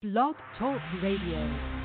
Blog Talk Radio.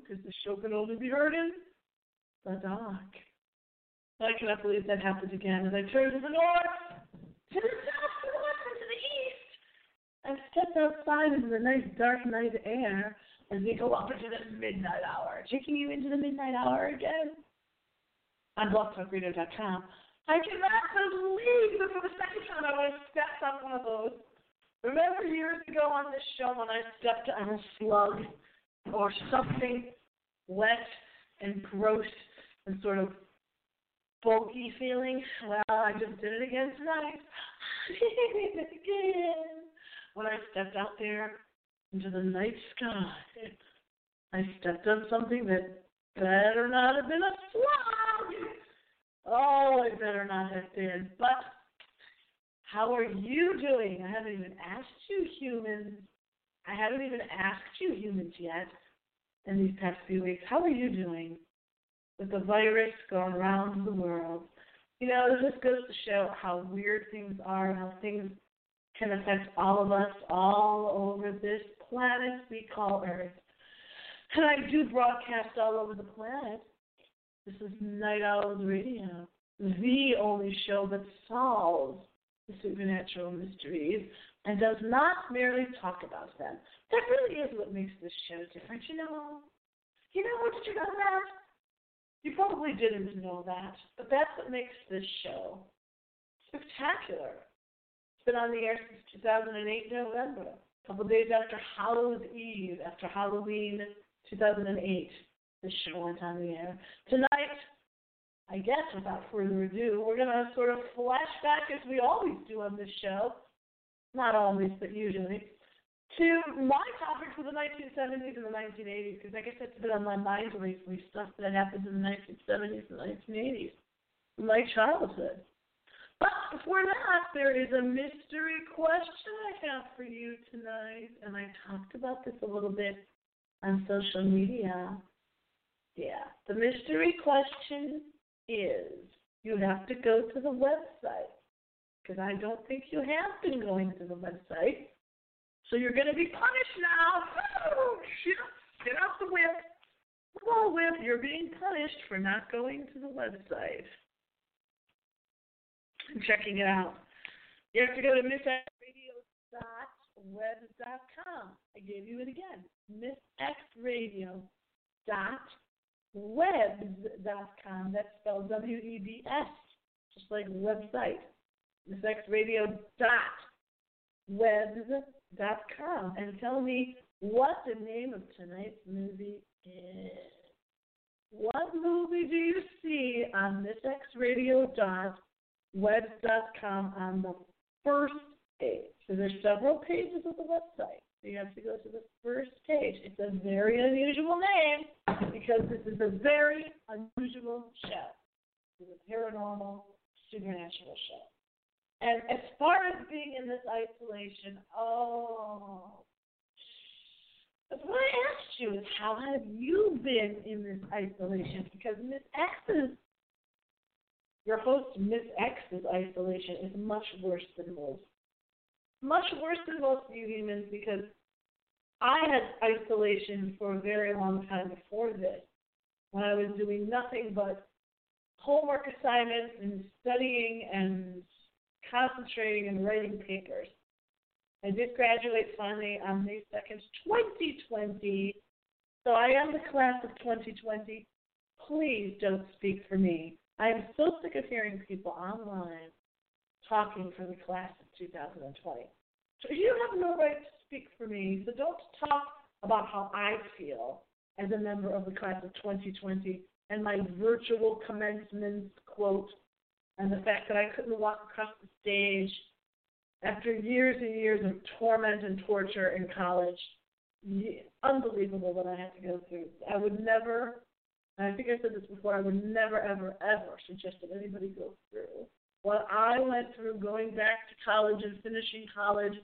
Because the show can only be heard in the dark. I cannot believe that happened again as I turned to the north, to the south, to the west, and to the east. I stepped outside into the nice dark night air as we go up into the midnight hour, taking you into the midnight hour again on blogtalkradio.com. I cannot believe that for the second time I would have stepped on one of those. Remember years ago on this show when I stepped on a slug or something wet and gross and sort of bulky feeling? Well, I just did it again tonight. Again. When I stepped out there into the night sky, I stepped on something that better not have been a slug. Oh, it better not have been. But how are you doing? I haven't even asked you humans. I haven't even asked you humans yet in these past few weeks. How are you doing with the virus going around the world? You know, this just goes to show how weird things are, how things can affect all of us all over this planet we call Earth. And I do broadcast all over the planet. This is Night Owls Radio, the only show that solves the supernatural mysteries and does not merely talk about them. That really is what makes this show different, you know. You know, did you know that? You probably didn't know that, but that's what makes this show spectacular. It's been on the air since 2008 November, a couple of days after Halloween Eve, after Halloween 2008. This show went on the air. Tonight, I guess without further ado, we're going to sort of flash back as we always do on this show. Not always, but usually. To my topic for the 1970s and the 1980s, because I guess that's been on my mind recently, stuff that happened in the 1970s and 1980s, my childhood. But before that, there is a mystery question I have for you tonight, and I talked about this a little bit on social media. Yeah, the mystery question is you have to go to the website because I don't think you have been going to the website. So you're going to be punished now. Oh, get off the whip. Well, whip, you're being punished for not going to the website and checking it out. You have to go to missxradio.web.com. I gave you it again. missxradio.web.com webs.com. That's spelled W E B S, just like website. Webs.com and tell me what the name of tonight's movie is. What movie do you see on MissXRadio.webs.com on the first page? So there's several pages of the website. You have to go to the first page. It's a very unusual name because this is a very unusual show. It's a paranormal, supernatural show. And as far as being in this isolation, oh, that's what I asked you is how have you been in this isolation? Because Miss X's, your host Miss X's isolation is much worse than most. Much worse than most of you humans because I had isolation for a very long time before this when I was doing nothing but homework assignments and studying and concentrating and writing papers. I did graduate finally on May 2nd, 2020. So I am the class of 2020. Please don't speak for me. I am so sick of hearing people online talking for the class of 2020. So you have no right to speak for me. So don't talk about how I feel as a member of the class of 2020 and my virtual commencement quote and the fact that I couldn't walk across the stage after years and years of torment and torture in college. Unbelievable what I had to go through. I would never, I think I said this before, I would never, ever, ever suggest that anybody go through what I went through going back to college and finishing college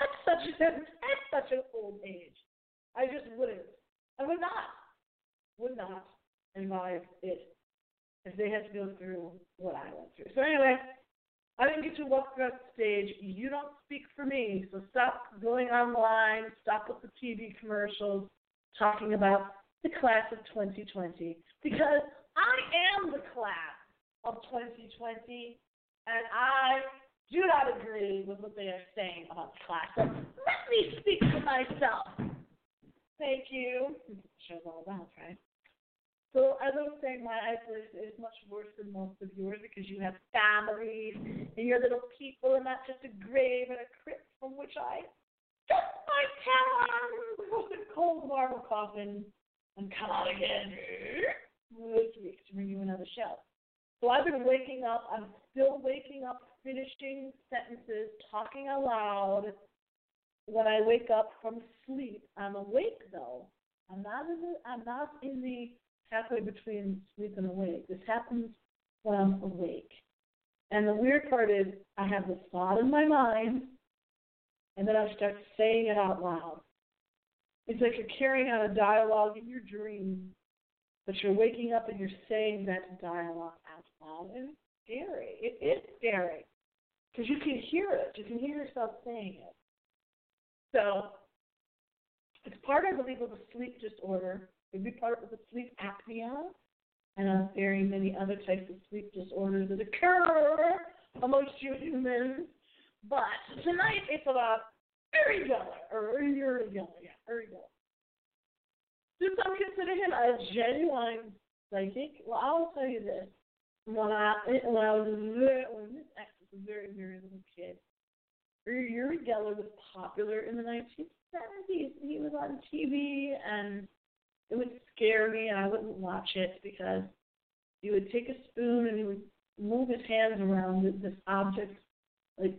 at such a, at such an old age. I just wouldn't. I would not. Would not advise it if they had to go through what I went through. So anyway, I didn't get to walk across the stage. You don't speak for me, so stop going online. Stop with the TV commercials talking about the class of 2020 because I am the class of 2020, and I do not agree with what they are saying about the class. So let me speak for myself. Thank you. Show's all about, right? So as I was saying, my isolation is much worse than most of yours because you have families and your little people and not just a grave and a crypt from which I just my town a cold marble coffin and come out again this week to bring you another show. So I've been waking up. I'm still waking up, finishing sentences, talking aloud when I wake up from sleep. I'm awake though. I'm not in the I'm not in the halfway between sleep and awake. This happens when I'm awake. And the weird part is, I have this thought in my mind, and then I start saying it out loud. It's like you're carrying out a dialogue in your dream, but you're waking up and you're saying that dialogue out loud. And it's scary. It is scary. Because you can hear it. You can hear yourself saying it. So, it's part, I believe, of a sleep disorder could be part of the sleep apnea and very many other types of sleep disorders that occur amongst you humans. But tonight it's about Uri Geller, or Uri Geller, yeah, Uri Geller. Do some consider him a genuine psychic? Well, I'll tell you this. When I when I was very, when this ex was a very very little kid, Uri Geller was popular in the 1970s. He was on TV and it would scare me and I wouldn't watch it because he would take a spoon and he would move his hands around this object, like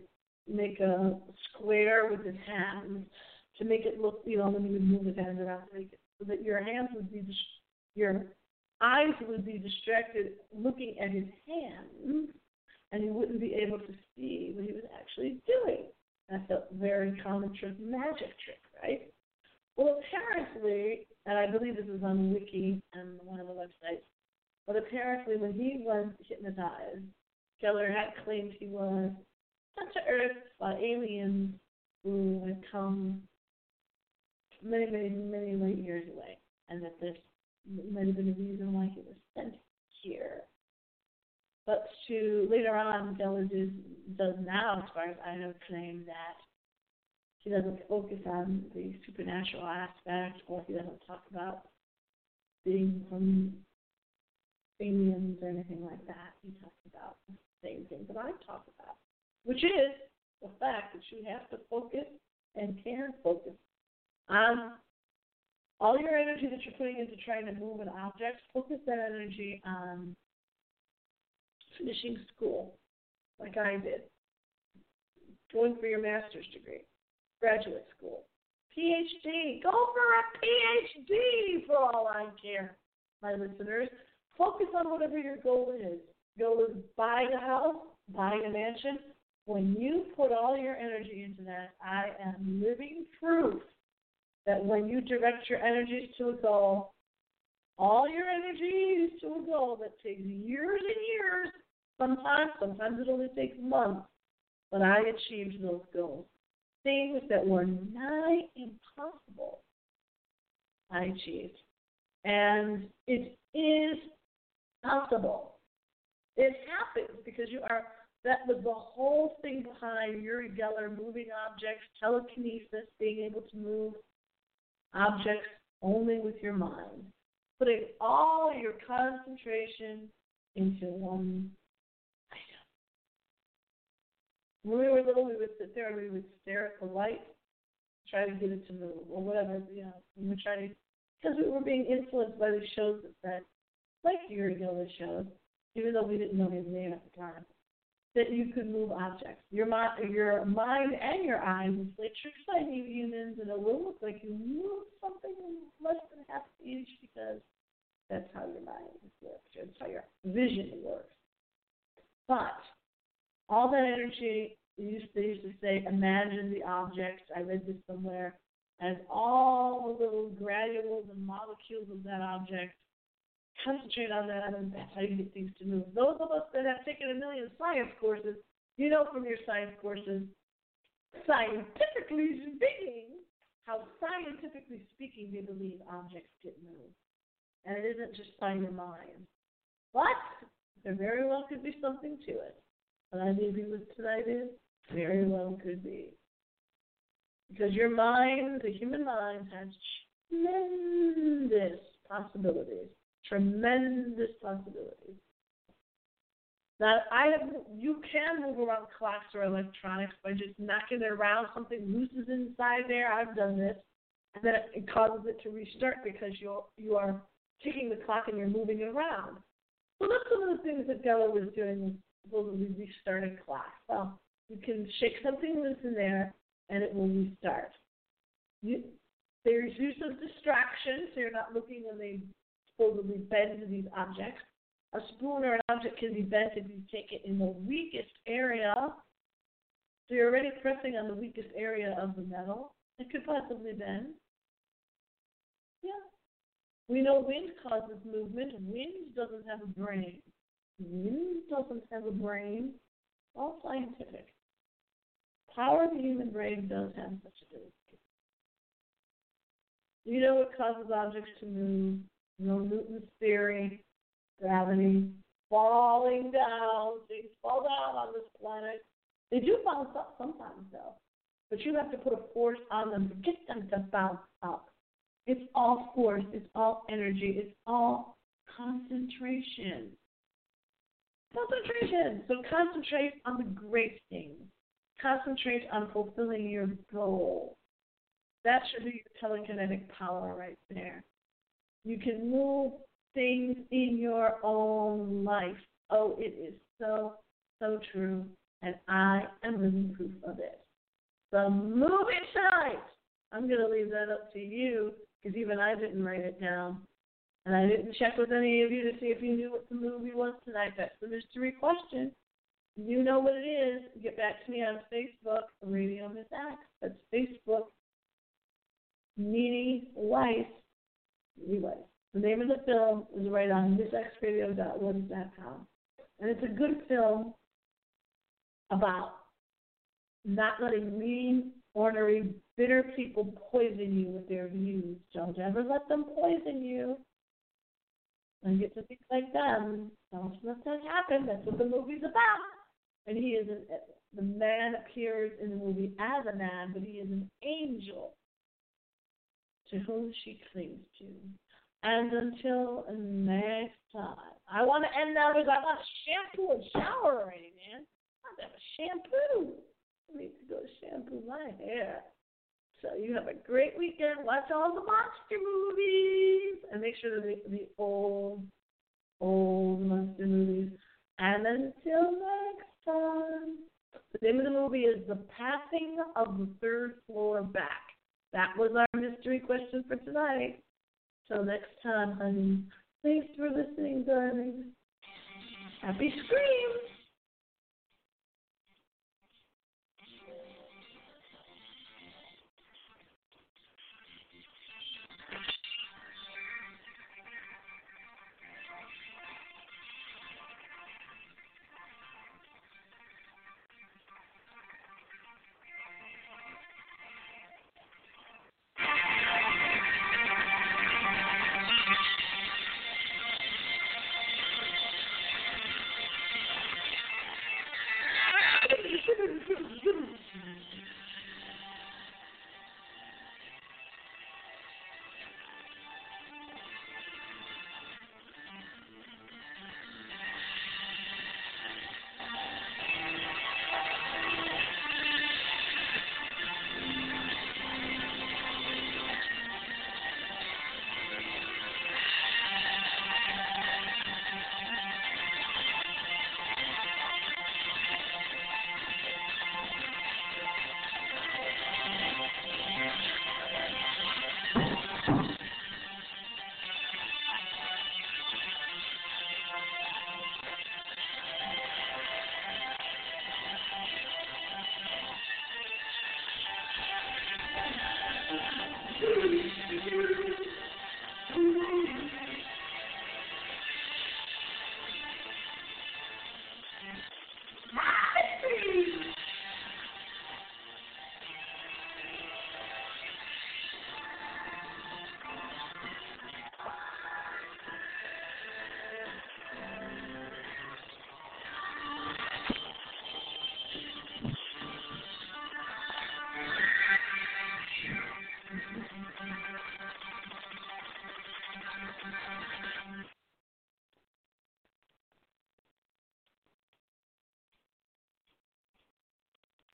make a square with his hands to make it look, you know, then he would move his hands around to make it so that your hands would be, your eyes would be distracted looking at his hands and you wouldn't be able to see what he was actually doing. That's a very common trick, magic trick, right? Well, apparently, and I believe this is on Wiki and one of the websites, but apparently when he was hypnotized, Geller had claimed he was sent to Earth by aliens who had come many, many, many light years away, and that this might have been the reason why he was sent here. But to later on, Geller does, does now, as far as I know, claim that he doesn't focus on the supernatural aspect, or he doesn't talk about being from aliens or anything like that. He talks about the same thing that I talk about, which is the fact that you have to focus and can focus on all your energy that you're putting into trying to move an object, focus that energy on finishing school, like I did, going for your master's degree, graduate school, PhD. Go for a PhD for all I care, my listeners. Focus on whatever your goal is. Goal is buying a house, buying a mansion. When you put all your energy into that, I am living proof that when you direct your energies to a goal, all your energies to a goal that takes years and years, sometimes, sometimes it only takes months, but I achieved those goals. Things that were nigh impossible, I achieved. And it is possible. It happens because you are that was the whole thing behind Uri Geller moving objects, telekinesis, being able to move objects only with your mind, putting all your concentration into one When we were little, we would sit there and we would stare at the light, try to get it to move, or whatever, you know, we would try to, because we were being influenced by the shows that said, like Uri Geller shows, even though we didn't know his name at the time that you could move objects. Your mind, your mind and your eyes will say true sight humans, and it will look like you moved something in less than half an inch because that's how your mind works. That's how your vision works. But all that energy used to, used to say, imagine the objects. I read this somewhere as all the little granules and molecules of that object concentrate on that, and that's how you get things to move. Those of us that have taken a million science courses, you know from your science courses, scientifically speaking, how scientifically speaking they believe objects get moved. And it isn't just by your mind. But there very well could be something to it. What I leave you with tonight is very mm-hmm. well could be. Because your mind, the human mind, has tremendous possibilities tremendous possibilities. Now, I have, you can move around clocks or electronics by just knocking it around. Something looses inside there. I've done this, and then it causes it to restart because you you are taking the clock and you're moving it around. So that's some of the things that Geller was doing supposedly a clocks. Well, you can shake something loose in there, and it will restart. You, there's use of distraction, so you're not looking when they supposedly bend these objects. A spoon or an object can be bent if you take it in the weakest area. So you're already pressing on the weakest area of the metal. It could possibly bend. Yeah. We know wind causes movement. Wind doesn't have a brain. Wind doesn't have a brain. All scientific. Power of the human brain does have such ability. You know what causes objects to move? you know, Newton's theory, gravity, falling down. Things fall down on this planet. They do bounce up sometimes, though. But you have to put a force on them to get them to bounce up. It's all force, it's all energy, it's all concentration. Concentration. So concentrate on the great things. Concentrate on fulfilling your goal. That should be your telekinetic power right there. You can move things in your own life. Oh, it is so, so true. And I am living proof of it. So move it tonight. I'm going to leave that up to you because even I didn't write it down. And I didn't check with any of you to see if you knew what the movie was tonight. That's the mystery question. You know what it is. Get back to me on Facebook, Radio Miss X. That's Facebook. Nene Weiss Anyway, the name of the film is right on missxradio.webs.com. And it's a good film about not letting mean, ornery, bitter people poison you with their views. Don't ever let them poison you and get to think like them. Don't let that happen. That's what the movie's about. And he is an, the man appears in the movie as a man, but he is an angel to whom she clings to. And until next time. I want to end now because I got shampoo and shower already, man. I have a shampoo. I need to go shampoo my hair. So you have a great weekend. Watch all the monster movies and make sure to the, the old, old monster movies. And until next time, the name of the movie is The Passing of the Third Floor Back. That was our mystery question for tonight. Till next time, honey. Thanks for listening, darling. Happy screams!